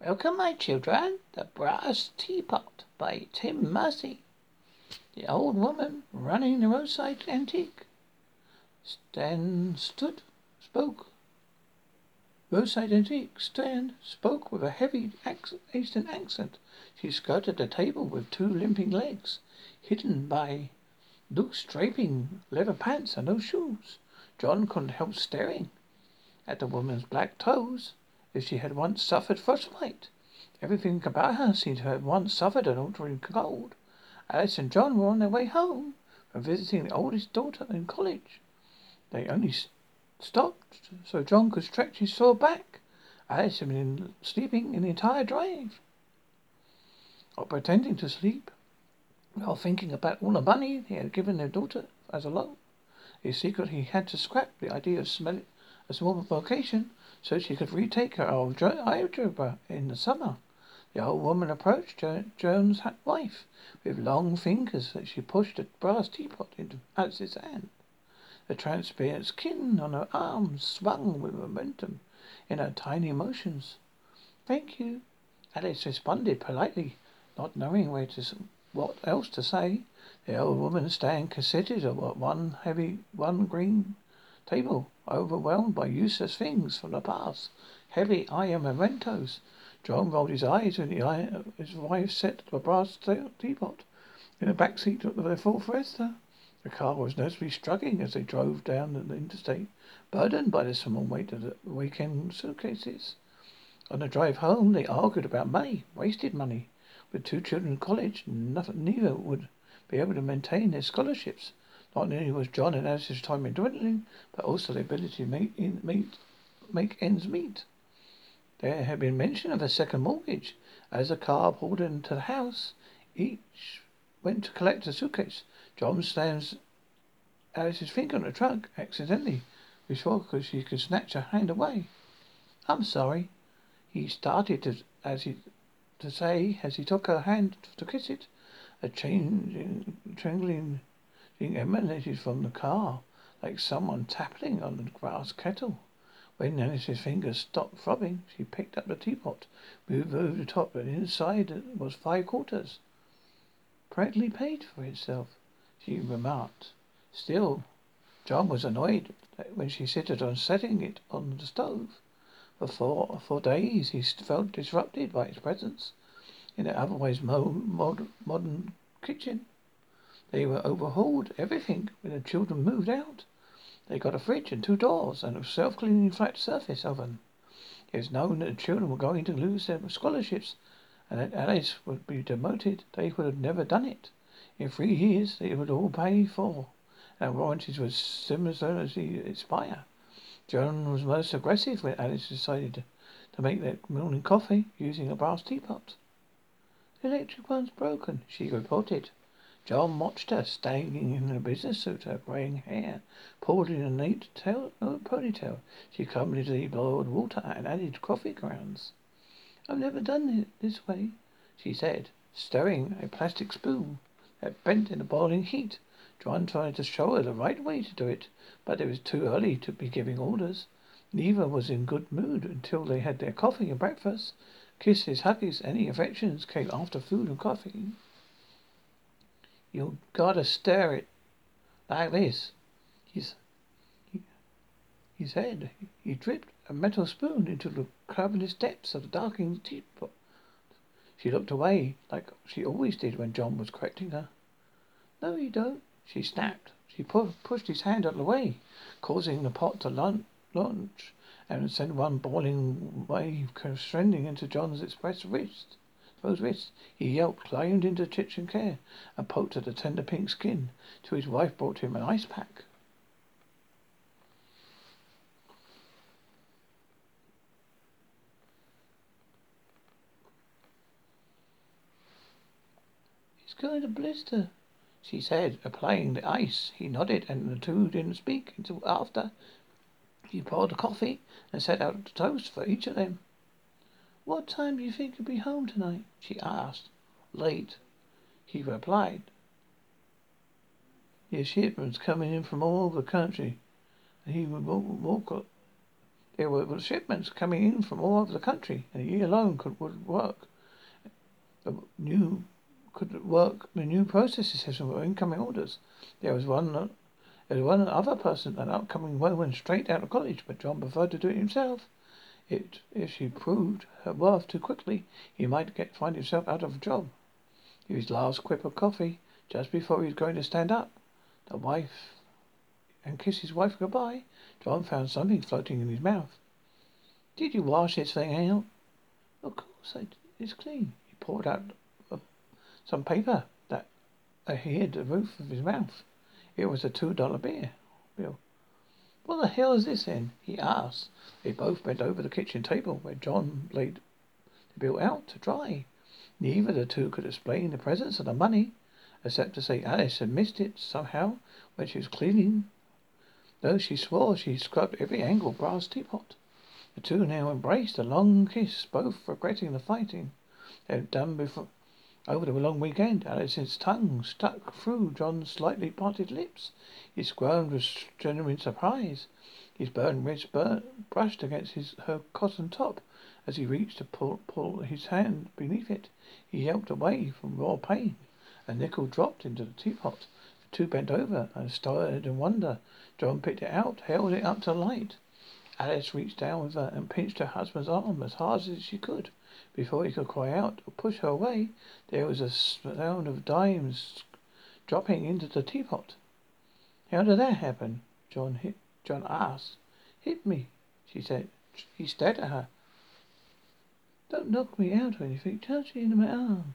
Welcome, my children. The Brass Teapot by Tim Macy. The old woman running the roadside antique. Stan stood, spoke. Roadside antique. Stan spoke with a heavy accent, Eastern accent. She skirted the table with two limping legs, hidden by loose draping leather pants and no shoes. John couldn't help staring at the woman's black toes if she had once suffered frostbite. Everything about her seemed to have once suffered an altering cold. Alice and John were on their way home from visiting the oldest daughter in college. They only stopped so John could stretch his sore back. Alice had been sleeping in the entire drive, or pretending to sleep, while thinking about all the money he had given their daughter as a loan. In secret, he had to scrap the idea of smelling a small vacation so she could retake her old algebra in the summer. The old woman approached Joan's wife with long fingers as she pushed a brass teapot into Alice's hand. The transparent skin on her arms swung with momentum in her tiny motions. Thank you, Alice responded politely, not knowing where to, what else to say. The old woman stand considered at one heavy, one green table, overwhelmed by useless things from the past, heavy iron mementos. John rolled his eyes when iron, his wife set the brass teapot in the back seat of the Ford Fiesta. The car was noticeably struggling as they drove down the interstate, burdened by the small weight of the weekend suitcases. On the drive home, they argued about money, wasted money. With two children in college, neither would be able to maintain their scholarships. Not only was John and Alice's retirement dwindling, but also the ability to make, in, make, make ends meet. There had been mention of a second mortgage. As the car pulled into the house, each went to collect a suitcase. John slams Alice's finger on the trunk accidentally, before she could snatch her hand away. I'm sorry. He started to, as he to say as he took her hand to kiss it. A changing, trembling emanated from the car, like someone tapping on the brass kettle. When Alice's fingers stopped throbbing, she picked up the teapot, moved over the top, and inside was five quarters. Practically paid for itself, she remarked. Still, John was annoyed when she insisted on setting it on the stove. For four, for days he felt disrupted by its presence in the otherwise mo- mod- modern kitchen. They were overhauled everything when the children moved out. They got a fridge and two doors and a self-cleaning flat surface oven. It was known that the children were going to lose their scholarships and that Alice would be demoted. They would have never done it. In three years they would all pay for, and warranties would similarly expire. John was most aggressive when Alice decided to make their morning coffee using a brass teapot. The electric one's broken, she reported. John watched her, standing in a business suit, her greying hair pulled in a neat tail, no, uh, ponytail. She calmly boiled water and added coffee grounds. I've never done it this way, she said, stirring a plastic spoon that bent in the boiling heat. John tried to show her the right way to do it, but it was too early to be giving orders. Neither was in good mood until they had their coffee and breakfast. Kisses, hugs, any affections came after food and coffee. You gotta stir it like this. He's, he, he said. He dripped a metal spoon into the cavernous depths of the darkening teapot. She looked away, like she always did when John was correcting her. No, you don't, she snapped. She pu- pushed his hand out of the way, causing the pot to launch and send one boiling wave crescending into John's expressed wrist those wrists. He yelped, climbed into the kitchen chair, and poked at the tender pink skin, till his wife brought him an ice pack. It's going to blister, she said, applying the ice. He nodded, and the two didn't speak until after he poured the coffee and set out the toast for each of them. What time do you think you'll be home tonight? she asked. Late, he replied. His shipments coming in from all over the country, and he would walk, walk There were shipments coming in from all over the country, and he alone could would work. The new could work the new processing system for incoming orders. There was one there was one other person, an upcoming woman straight out of college, but John preferred to do it himself. It, if she proved her worth too quickly, he might get find himself out of a job. His last quip of coffee just before he was going to stand up. The wife and kiss his wife goodbye. John found something floating in his mouth. Did you wash this thing out? Of course. It's clean. He poured out a, some paper that adhered the roof of his mouth. It was a two dollar beer. What the hell is this then? he asked. They both bent over the kitchen table where John laid the bill out to dry. Neither of the two could explain the presence of the money, except to say Alice had missed it somehow when she was cleaning Though she swore she scrubbed every angle brass teapot. The two now embraced a long kiss, both regretting the fighting they had done before over the long weekend. Alice's tongue stuck through John's slightly parted lips. He squirmed with genuine surprise. His burned wrist brushed against his her cotton top. As he reached to pull, pull his hand beneath it, he yelped away from raw pain. A nickel dropped into the teapot. The two bent over and stared in wonder. John picked it out, held it up to light. Alice reached down with her and pinched her husband's arm as hard as she could. Before he could cry out or push her away, there was a sound of dimes dropping into the teapot. How did that happen? John hit, John asked. Hit me, she said. He stared at her. Don't knock me out or anything. Touch me in my arm.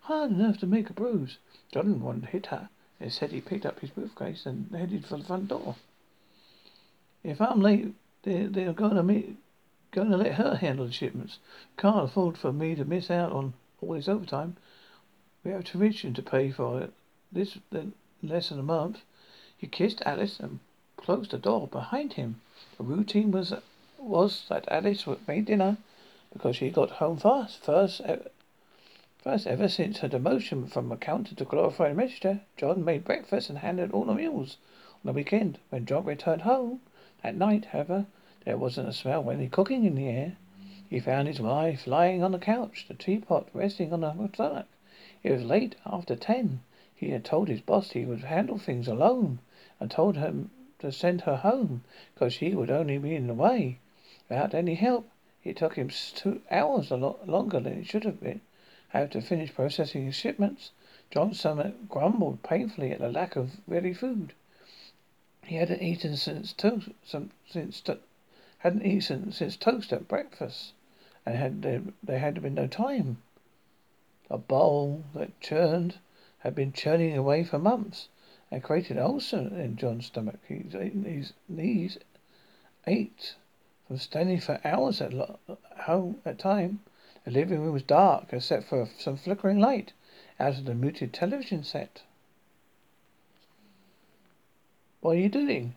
Hard enough to make a bruise. John wanted to hit her. Instead, he picked up his briefcase and headed for the front door. If I'm late, they're, they're going to meet, going to let her handle the shipments. Can't afford for me to miss out on all this overtime. We have tuition to pay for it. This in less than a month. He kissed Alice and closed the door behind him. The routine was was that Alice would made dinner because she got home fast. First, First, ever since her demotion from accountant to glorified register, John made breakfast and handled all the meals. On the weekend, when John returned home at night, however, there wasn't a smell of any cooking in the air. He found his wife lying on the couch, the teapot resting on her stomach. It was late after ten. He had told his boss he would handle things alone, and told him to send her home, because she would only be in the way. Without any help, it took him two hours a lot longer than it should have been have to finish processing his shipments. John Summit grumbled painfully at the lack of ready food. He hadn't eaten since two, some, since hadn't eaten since toast at breakfast, and had there, there had been no time. A bowl that churned had been churning away for months, and created an ulcer in John's stomach. His, his knees ached from standing for hours at home at time. The living room was dark except for some flickering light out of the muted television set. What are you doing?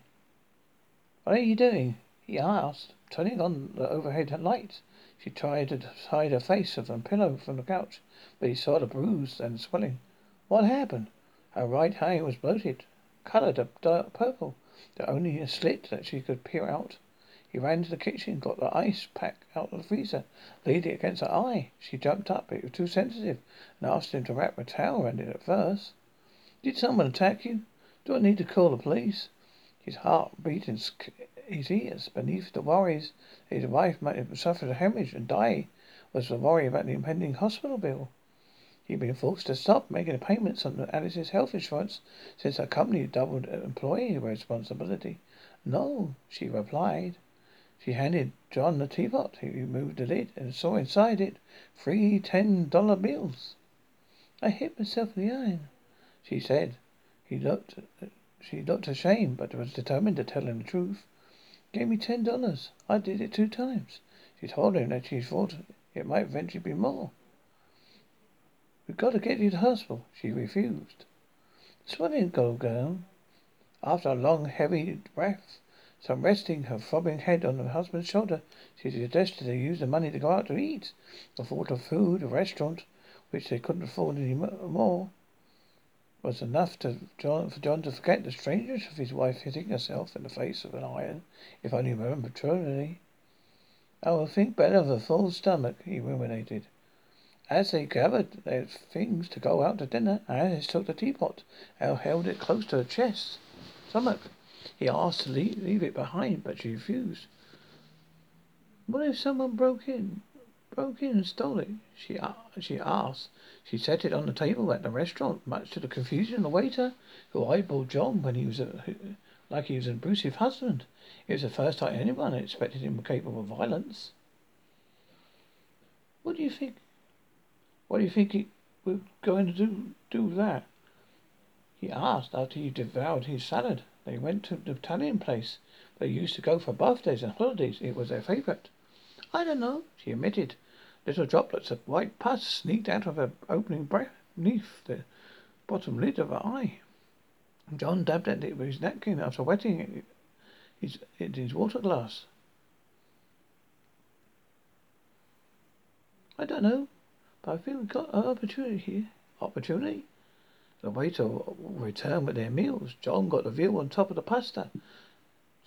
What are you doing? He asked, turning on the overhead light. She tried to hide her face with a pillow from the couch, but he saw the bruise and swelling. What happened? Her right eye was bloated, coloured a dark purple, the only a slit that she could peer out. He ran to the kitchen, got the ice pack out of the freezer, laid it against her eye. She jumped up. It was too sensitive, and asked him to wrap a towel around it at first. Did someone attack you? Do I need to call the police? His heart beat in his ears. Beneath the worries that his wife might have suffered a hemorrhage and die was the worry about the impending hospital bill. He'd been forced to stop making payments on Alice's health insurance since her company doubled employee responsibility. No, she replied. She handed John the teapot. He removed the lid and saw inside it three ten dollar bills. I hit myself in the eye, she said. He looked she looked ashamed, but was determined to tell him the truth. Gave me ten dollars. I did it two times. She told him that she thought it might eventually be more. We've got to get you to the hospital. She refused. Swelling go down. After a long, heavy breath, some resting her throbbing head on her husband's shoulder, she suggested they use the money to go out to eat. The thought of food, a restaurant, which they couldn't afford any more, was enough to John, for John to forget the strangeness of his wife hitting herself in the face with an iron, if only remembered truly. I will think better of a full stomach, he ruminated. As they gathered their things to go out to dinner, Alice took the teapot and held it close to her chest. Stomach. He asked to leave, leave it behind, but she refused. What if someone broke in? Broke in and stole it? She she asked. She set it on the table at the restaurant, much to the confusion of the waiter, who eyeballed John when he was a, like he was an abusive husband. It was the first time anyone had expected him capable of violence. What do you think? What do you think he was going to do do that? He asked after he devoured his salad. They went to the Italian place. They used to go for birthdays and holidays. It was their favourite. I don't know, she admitted. Little droplets of white pus sneaked out of her opening beneath the bottom lid of her eye. John dabbed at it with his napkin after wetting it his, in his water glass. I don't know, but I feel we've got an opportunity here. Opportunity? The waiter returned with their meals. John got the veal on top of the pasta.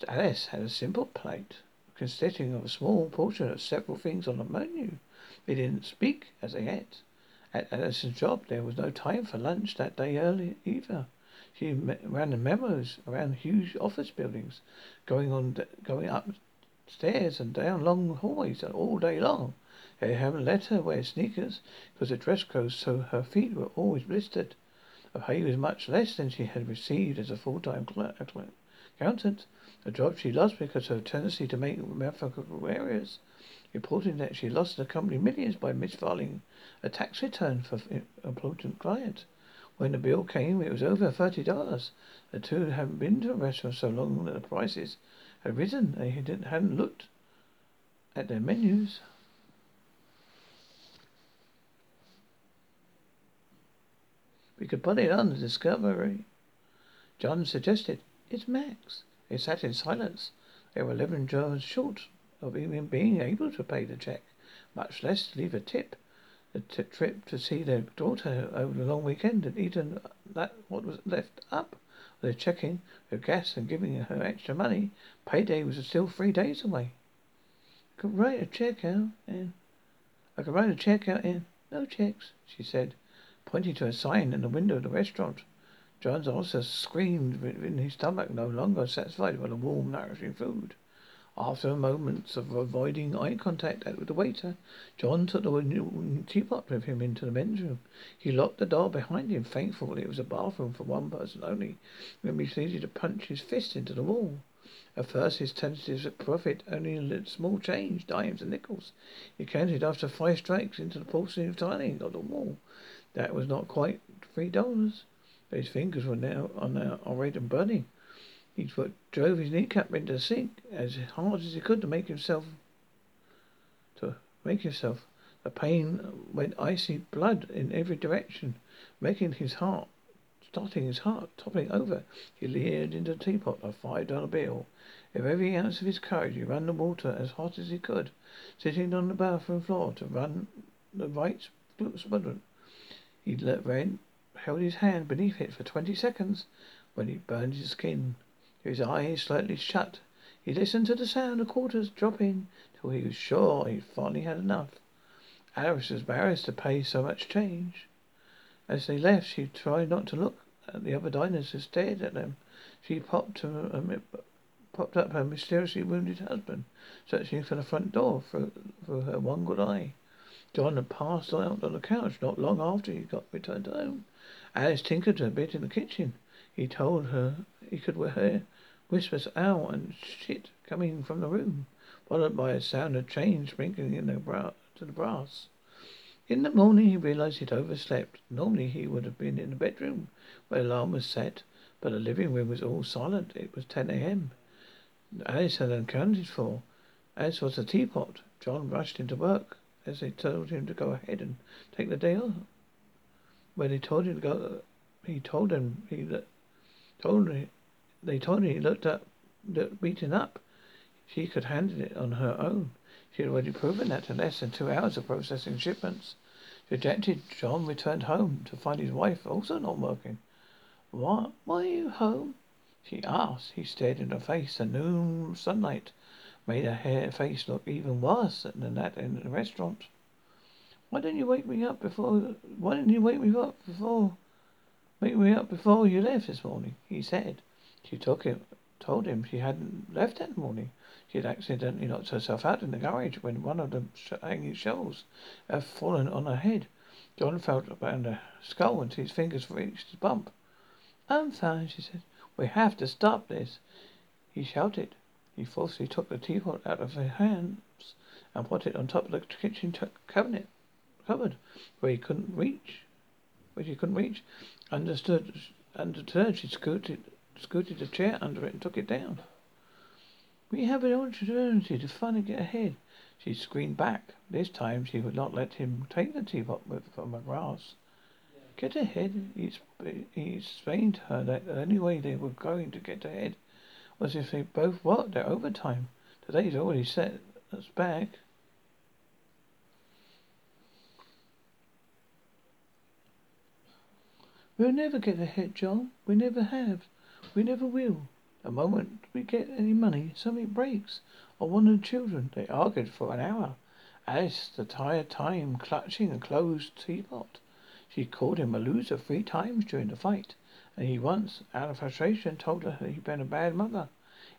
Alice had a simple plate consisting of a small portion of several things on the menu. They didn't speak as they ate. At Alice's job, there was no time for lunch that day early either. She ran the memos around huge office buildings, going on, going up stairs and down long hallways all day long. They haven't let her wear sneakers because the dress code so her feet were always blistered. Her pay was much less than she had received as a full-time accountant, a job she lost because of her tendency to make mathematical errors reporting that she lost the company millions by misfiling a tax return for an important client. When the bill came, it was over thirty dollars. The two hadn't been to a restaurant so long that the prices had risen. They hadn't looked at their menus. We could put it on the Discovery. John suggested. It's Max. They sat in silence. They were eleven dollars short of even being able to pay the check, much less leave a tip. The t- trip to see their daughter over the long weekend had eaten that what was left up. Their checking her gas and giving her extra money. Payday was still three days away. I could write a check out and I could write a check out in no checks, she said, pointing to a sign in the window of the restaurant. John's also screamed in his stomach, no longer satisfied by the warm, nourishing food. After moments of avoiding eye contact with the waiter, John took the teapot with him into the men's room. He locked the door behind him, thankful it was a bathroom for one person only, when he proceeded to punch his fist into the wall. At first his tentatives of profit only a small change, dimes and nickels. He counted after five strikes into the porcelain tiling of the wall. That was not quite three dollars. His fingers were now are now already burning. He drove his kneecap into the sink as hard as he could to make himself to make himself. The pain went icy blood in every direction, making his heart starting his heart toppling over. He leered into the teapot, a five dollar bill. With every ounce of his courage he ran the water as hot as he could, sitting on the bathroom floor to run the right spoon. He let ran, held his hand beneath it for twenty seconds when he burned his skin his eyes slightly shut. He listened to the sound of quarters dropping till he was sure he finally had enough. Alice was embarrassed to pay so much change. As they left, she tried not to look at the other diners who stared at them. She popped, to, popped up her mysteriously wounded husband, searching for the front door through her one good eye. John had passed out on the couch not long after he got returned home. Alice tinkered a bit in the kitchen. He told her he could hear whispers ow and shit coming from the room, followed by a sound of chains sprinkling in the bra- to the brass. In the morning he realized he'd overslept. Normally he would have been in the bedroom where the alarm was set, but the living room was all silent. It was 10 a.m. Alice had accounted for, as was the teapot. John rushed into work as they told him to go ahead and take the day off. When he told him to go, he told them he told him they told me he looked up, looked beaten up. She could handle it on her own. She had already proven that in less than two hours of processing shipments. Dejected, John returned home to find his wife also not working. What? Why are you home? She asked. He stared in her face. The noon sunlight made her hair face look even worse than that in the restaurant. Why didn't you wake me up before? Why didn't you wake me up before? Wake me up before you left this morning? He said. She took him, told him she hadn't left that morning. She had accidentally knocked herself out in the garage when one of the hanging shelves had fallen on her head. John felt around her skull until his fingers reached his bump. I'm fine, she said. We have to stop this. He shouted. He forcefully took the teapot out of her hands and put it on top of the kitchen t- cabinet cupboard where he couldn't reach. Where she couldn't reach. Understood. Undeterred, she scooted, scooted a chair under it and took it down. We have an opportunity to finally get ahead. She screamed back. This time she would not let him take the teapot from her grasp. Get ahead. He, he explained to her that the only way they were going to get ahead was if they both worked their overtime. Today's already set us back. We'll never get ahead, John. We never have. We never will. The moment we get any money, something breaks. Or one of the children. They argued for an hour. Alice, the tired time, clutching a closed teapot. She called him a loser three times during the fight, and he once, out of frustration, told her he'd been a bad mother.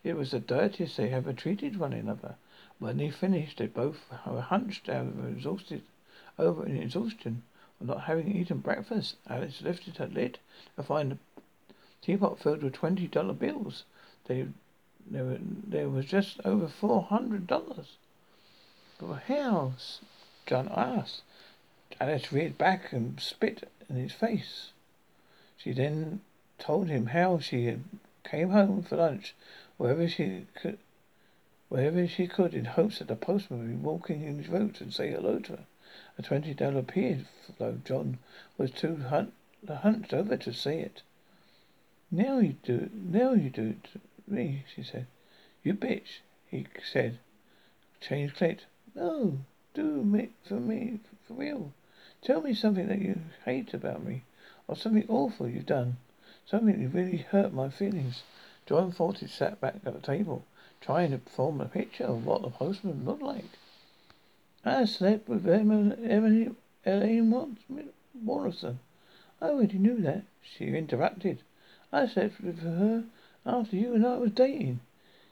It was the dirtiest they ever treated one another. When they finished, they both were hunched over, exhausted, over in exhaustion, not having eaten breakfast. Alice lifted her lid to find the teapot filled with twenty dollar bills. They, there, were, there was just over four hundred dollars. But how? John asked. Alice reared back and spit in his face. She then told him how she came home for lunch, wherever she could, wherever she could, in hopes that the postman would be walking in his route and say hello to her. A twenty dollar appeared, though John was too hun- hunched over to see it. Now you do, it now you do it to me, she said. You bitch, he said. Change clicked. No, do it for me, for real. Tell me something that you hate about me, or something awful you've done. Something that really hurt my feelings. John Fortis sat back at the table, trying to form a picture of what the postman looked like. I slept with Emily, Elaine Morrison. I already knew that. She interrupted. I slept with her after you and I was dating.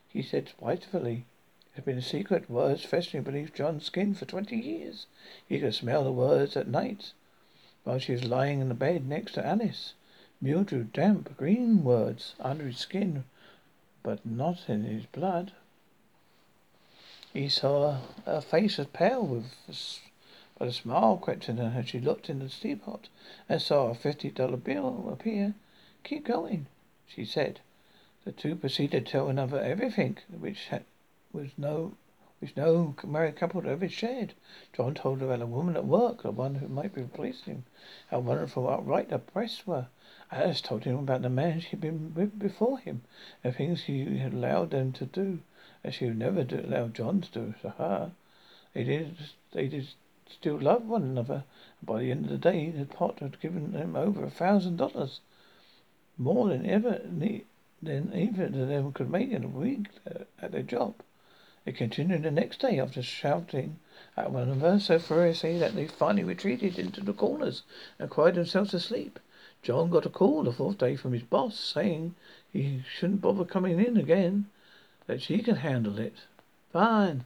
He said spitefully. It had been a secret, words festering beneath John's skin for twenty years. He could smell the words at night while she was lying in the bed next to Alice. Mildew, damp, green words under his skin, but not in his blood. He saw her face was pale with but a smile crept in her as she looked in the teapot and saw a fifty dollar bill appear. Keep going, she said. The two proceeded to tell another everything which had, was no which no married couple had ever shared. John told her about a woman at work, the one who might be replacing him, how wonderful upright the breasts were. Alice told him about the man she'd been with before him, and things he had allowed them to do, as she would never do, allow John to do to her. They did, they did still love one another, by the end of the day, the pot had given them over a thousand dollars more than ever than either of them could make in a week uh, at their job. It continued the next day after shouting at one another so furiously that they finally retreated into the corners and cried themselves to sleep. John got a call the fourth day from his boss saying he shouldn't bother coming in again, that she can handle it. Fine.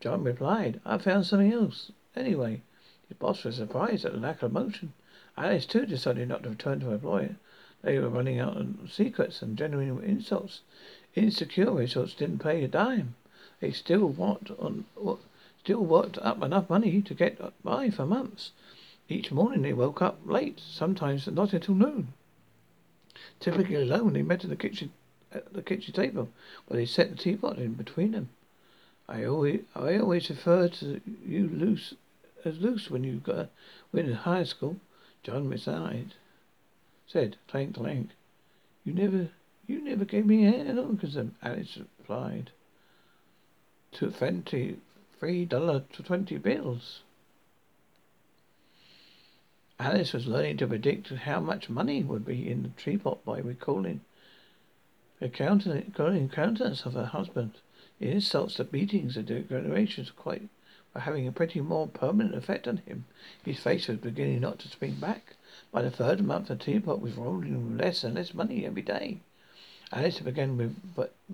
John replied, I found something else. Anyway, his boss was surprised at the lack of motion. Alice too decided not to return to her employer. They were running out of secrets and genuine insults. Insecure insults didn't pay a dime. They still on still worked up enough money to get by for months. Each morning they woke up late, sometimes not until noon. Typically alone, they met in the kitchen at the kitchen table, where they set the teapot in between them. I always I always referred to you loose as loose when you got when in high school. John resigned said, clank, clank. You never, you never gave me an orgasm, Alice replied. To twenty, three dollar to twenty bills. Alice was learning to predict how much money would be in the teapot by recalling the countenance of her husband. Insults, the beatings, the degradations quite were having a pretty more permanent effect on him. His face was beginning not to spring back. By the third month, the teapot was rolling with less and less money every day. Alice began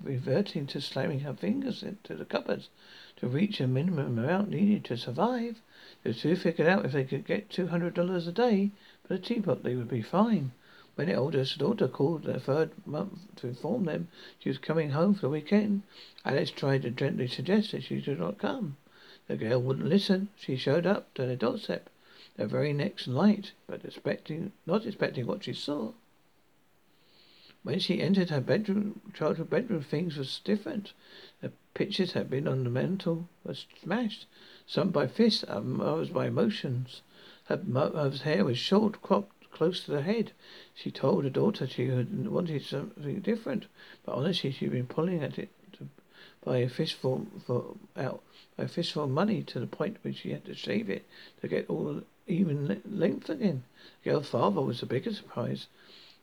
reverting to slamming her fingers into the cupboards to reach a minimum amount needed to survive. The two figured out if they could get two hundred dollars a day for the teapot, they would be fine. When oldest daughter called the third month to inform them she was coming home for the weekend, Alice tried to gently suggest that she should not come. The girl wouldn't listen. She showed up to the doorstep the very next night, but expecting not expecting what she saw. When she entered her bedroom, childhood bedroom, things was different. The pictures had been on the mantel were smashed, some by fists, others by emotions. Her mother's hair was short, cropped close to the head. She told her daughter she had wanted something different, but honestly she'd been pulling at it to buy a fistful for out a fistful of money to the point where she had to shave it to get all even length again. The girl's father was the biggest surprise.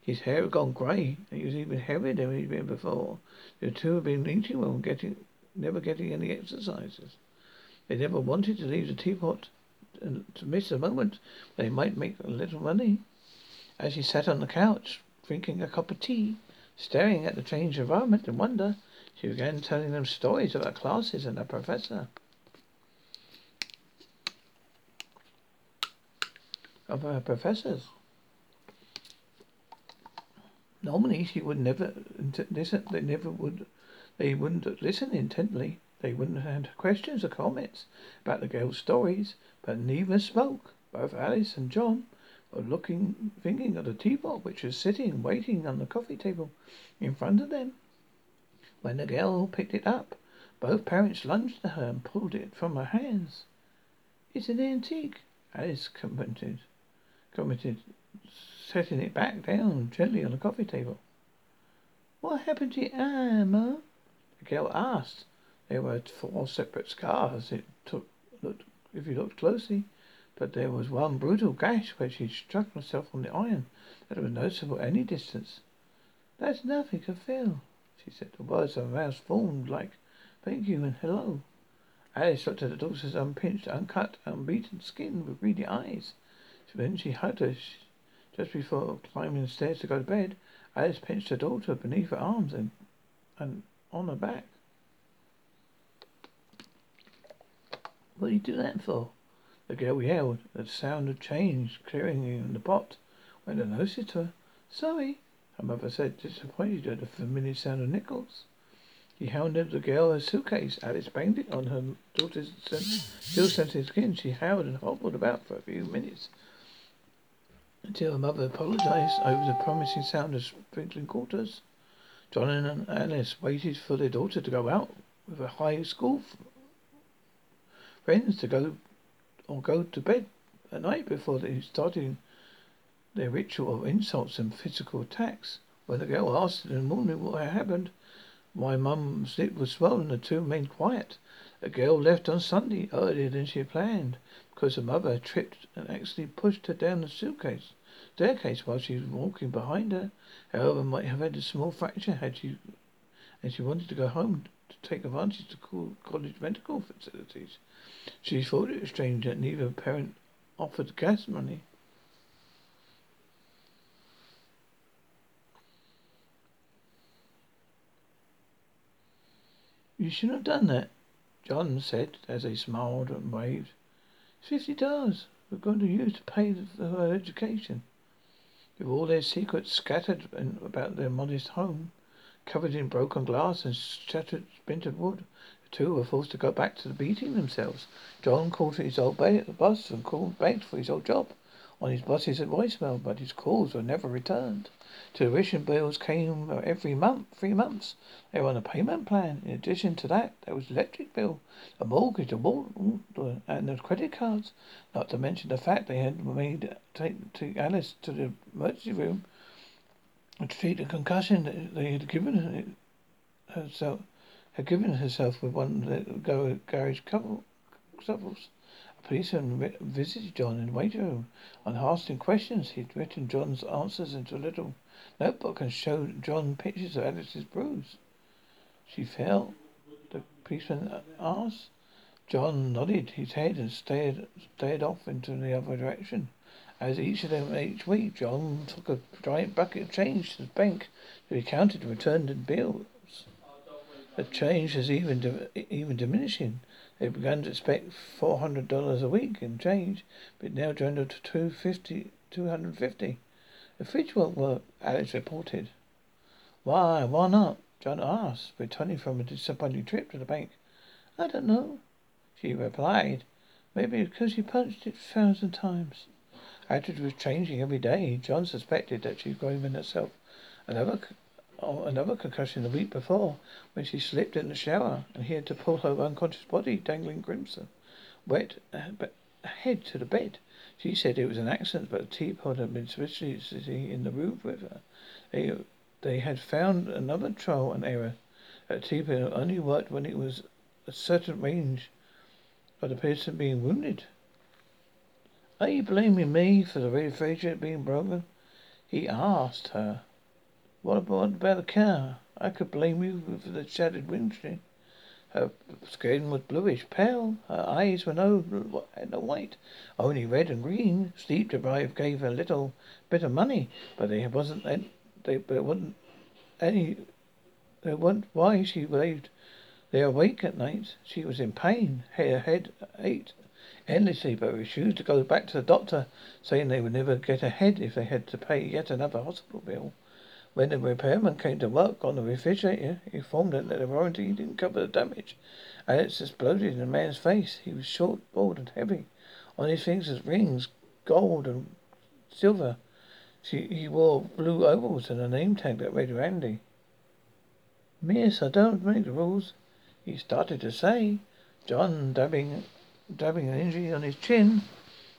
His hair had gone grey, and he was even heavier than he'd been before. The two had been eating well and getting never getting any exercises. They never wanted to leave the teapot and to miss a moment they might make a little money. As she sat on the couch, drinking a cup of tea, staring at the changed environment in wonder, she began telling them stories about classes and her professor. Of her professors. Normally, she would never listen. They never would. They wouldn't listen intently. They wouldn't have questions or comments about the girl's stories. But neither spoke. Both Alice and John looking, thinking of the teapot which was sitting waiting on the coffee table in front of them. When the girl picked it up, both parents lunged to her and pulled it from her hands. It's an antique, Alice commented, commented, setting it back down gently on the coffee table. What happened to your eye, Ma? The girl asked. There were four separate scars. It took, looked, if you looked closely. But there was one brutal gash where she struck herself on the iron that was noticeable at any distance. That's nothing to feel, she said. The words of her mouth formed like thank you and hello. Alice looked at the daughter's unpinched, uncut, unbeaten skin with greedy eyes. Then she hugged her. Just before climbing the stairs to go to bed, Alice pinched her daughter beneath her arms and, and on her back. What do you do that for? The girl yelled. The sound had changed, clearing in the pot. When I noticed her. Sorry, her mother said, disappointed at the familiar sound of nickels. He handed the girl a suitcase. Alice banged it on her daughter's still sensitive skin. She howled and hobbled about for a few minutes until her mother apologized over the promising sound of sprinkling quarters. John and Alice waited for their daughter to go out with her high school friends to go or go to bed at night before they started their ritual of insults and physical attacks. When the girl asked in the morning what had happened, my mum's lip was swollen. The two remained quiet. The girl left on Sunday earlier than she had planned because her mother had tripped and actually pushed her down the suitcase staircase while she was walking behind her. However, might have had a small fracture had she and she wanted to go home to take advantage of college medical facilities. She thought it was strange that neither parent offered gas money. You shouldn't have done that, John said as they smiled and waved. Fifty dollars we're going to use to pay for her education. With all their secrets scattered about their modest home, covered in broken glass and shattered splintered wood, The two were forced to go back to the beating themselves. John called his old boss and called begged for his old job on his boss's voicemail, but his calls were never returned. Tuition bills came every month, three months. They were on a payment plan. In addition to that, there was electric bill, a mortgage, the water, and the credit cards. Not to mention the fact they had made take, take Alice to the emergency room to treat a concussion that they had given herself had given herself with one of the garage couple couples. A policeman visited John in the waiting room and asked him questions. He'd written John's answers into a little notebook and showed John pictures of Alice's bruise. She felt the policeman asked. John nodded his head and stared stared off into the other direction. As each of them each week, John took a giant bucket of change to the bank to be counted and returned in bills. The change was even even diminishing. They began to expect four hundred dollars a week in change, but now dwindled to two fifty, two hundred fifty. The fridge won't work, Alice reported. Why? Why not? John asked, returning from a disappointing trip to the bank. I don't know, she replied. Maybe because you punched it a thousand times. Attitude was changing every day. John suspected that she'd given herself another oh, another concussion the week before when she slipped in the shower and he had to pull her unconscious body, dangling crimson, wet uh, head to the bed. She said it was an accident, but the teapot had been sitting in the room with her. They they had found another trial and error. That teapot only worked when it was a certain range of the person being wounded. Are you blaming me for the refrigerator being broken? He asked her. What about, about the car? I could blame you for the shattered windscreen. Her skin was bluish pale. Her eyes were no, no white, only red and green. Sleep deprived gave her a little bit of money, but there wasn't any, they, but it wasn't any. There wasn't why she raved. They were awake at night. She was in pain. Her head ached endlessly, but refused to go back to the doctor, saying they would never get ahead if they had to pay yet another hospital bill. When the repairman came to work on the refrigerator, he informed them that the warranty didn't cover the damage, and it exploded in the man's face. He was short, bald, and heavy. On his fingers, rings, gold and silver. She, he wore blue overalls and a name tag that read Randy. Miss, I don't make the rules, he started to say. John, dabbing dabbing an injury on his chin.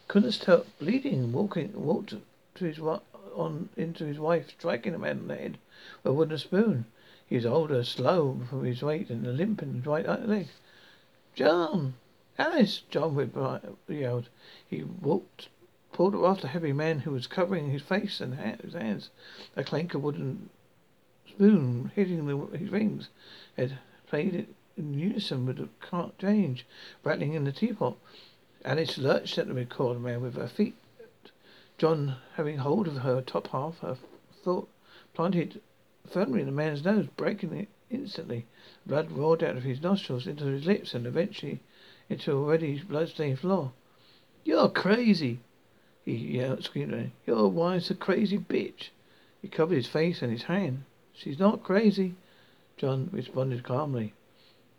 Couldn't stop bleeding. Walking, walked to his on into his wife, striking him on the head with a wooden spoon. He was older, slow from his weight, and limp in his right leg. John, Alice! John yelled. He walked, pulled off the heavy man who was covering his face and his hands. A clank of wooden spoon hitting the, his rings had played it in unison with the cart change rattling in the teapot. Alice lurched at the recorder man with her feet. John, having hold of her top half, her thought planted firmly in the man's nose, breaking it instantly. Blood roared out of his nostrils into his lips and eventually into a already blood-stained floor. You're crazy! He yelled, screaming. Your wife's a crazy bitch. He covered his face and his hand. She's not crazy, John responded calmly.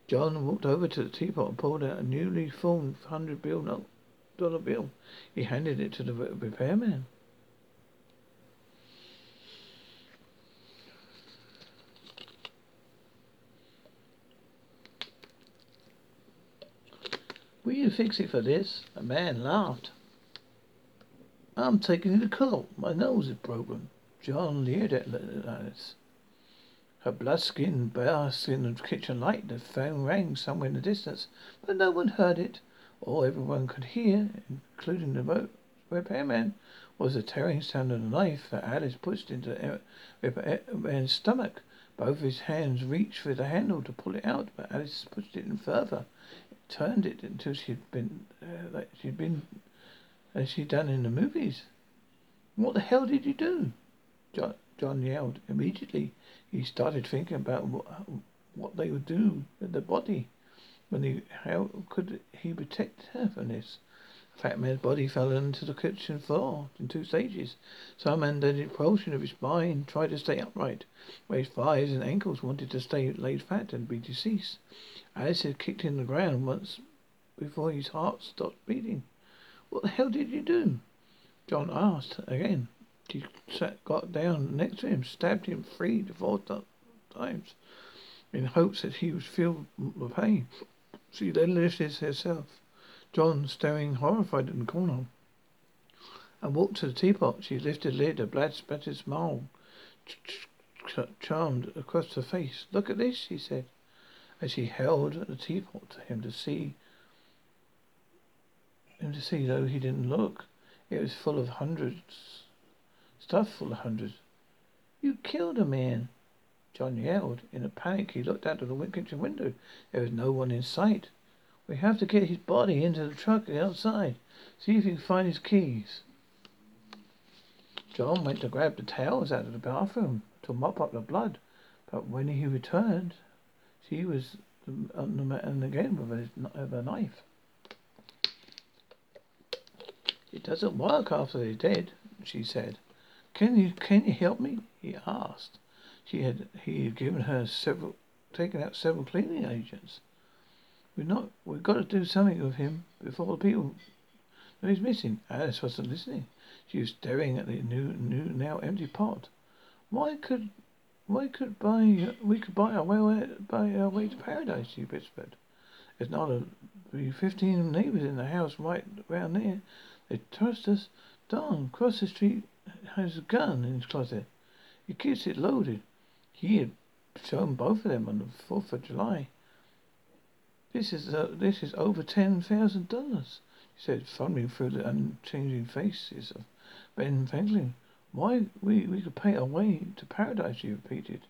John walked over to the teapot and pulled out a newly formed hundred bill dollar bill. He handed it to the repairman. Will you fix it for this? A man laughed. I'm taking you to court. My nose is broken. John leered at Alice. Her blood-skin basked in the kitchen light. The phone rang somewhere in the distance, but no one heard it. All everyone could hear, including the repairman, was the tearing sound of the knife that Alice pushed into the repairman's stomach. Both his hands reached for the handle to pull it out, but Alice pushed it in further. It turned it until she'd been uh, like she'd been as she'd done in the movies. What the hell did you do? John, John yelled. Immediately, he started thinking about what, they would do with the body. When he, how could he protect her from this? The fat man's body fell into the kitchen floor in two stages. Some undid portion of his spine tried to stay upright, where his thighs and ankles wanted to stay laid flat and be deceased. Alice had kicked in the ground once before his heart stopped beating. What the hell did you do? John asked again. She sat, got down next to him, stabbed him three to four times in hopes that he would feel the pain. She then lifted herself, John staring horrified in the corner, and walked to the teapot. She lifted lid, a blood spattered smile ch- ch- charmed across her face. Look at this, she said, as she held the teapot to him to see him to see, though he didn't look. It was full of hundreds Stuff full of hundreds. You killed a man. John yelled. In a panic, he looked out of the kitchen window. There was no one in sight. We have to get his body into the truck outside. See if you can find his keys. John went to grab the towels out of the bathroom to mop up the blood, but when he returned, she was on the man again with a, knife. It doesn't work after they're dead, she said. Can you can you help me? he asked. She had he had given her several taken out several cleaning agents. We're not we've got to do something with him before the people know he's missing. Ah, Alice wasn't listening. She was staring at the new new now empty pot. Why could why could buy we could buy our way buy our way to paradise, she whispered. There's not a be fifteen neighbours in the house right round there. They trust us. Don, across the street, has a gun in his closet. He keeps it loaded. He had shown both of them on the Fourth of July. This is uh, this is over ten thousand dollars, she said, fumbling through the unchanging faces of Ben Franklin. Why, we we could pay our way to paradise, she repeated.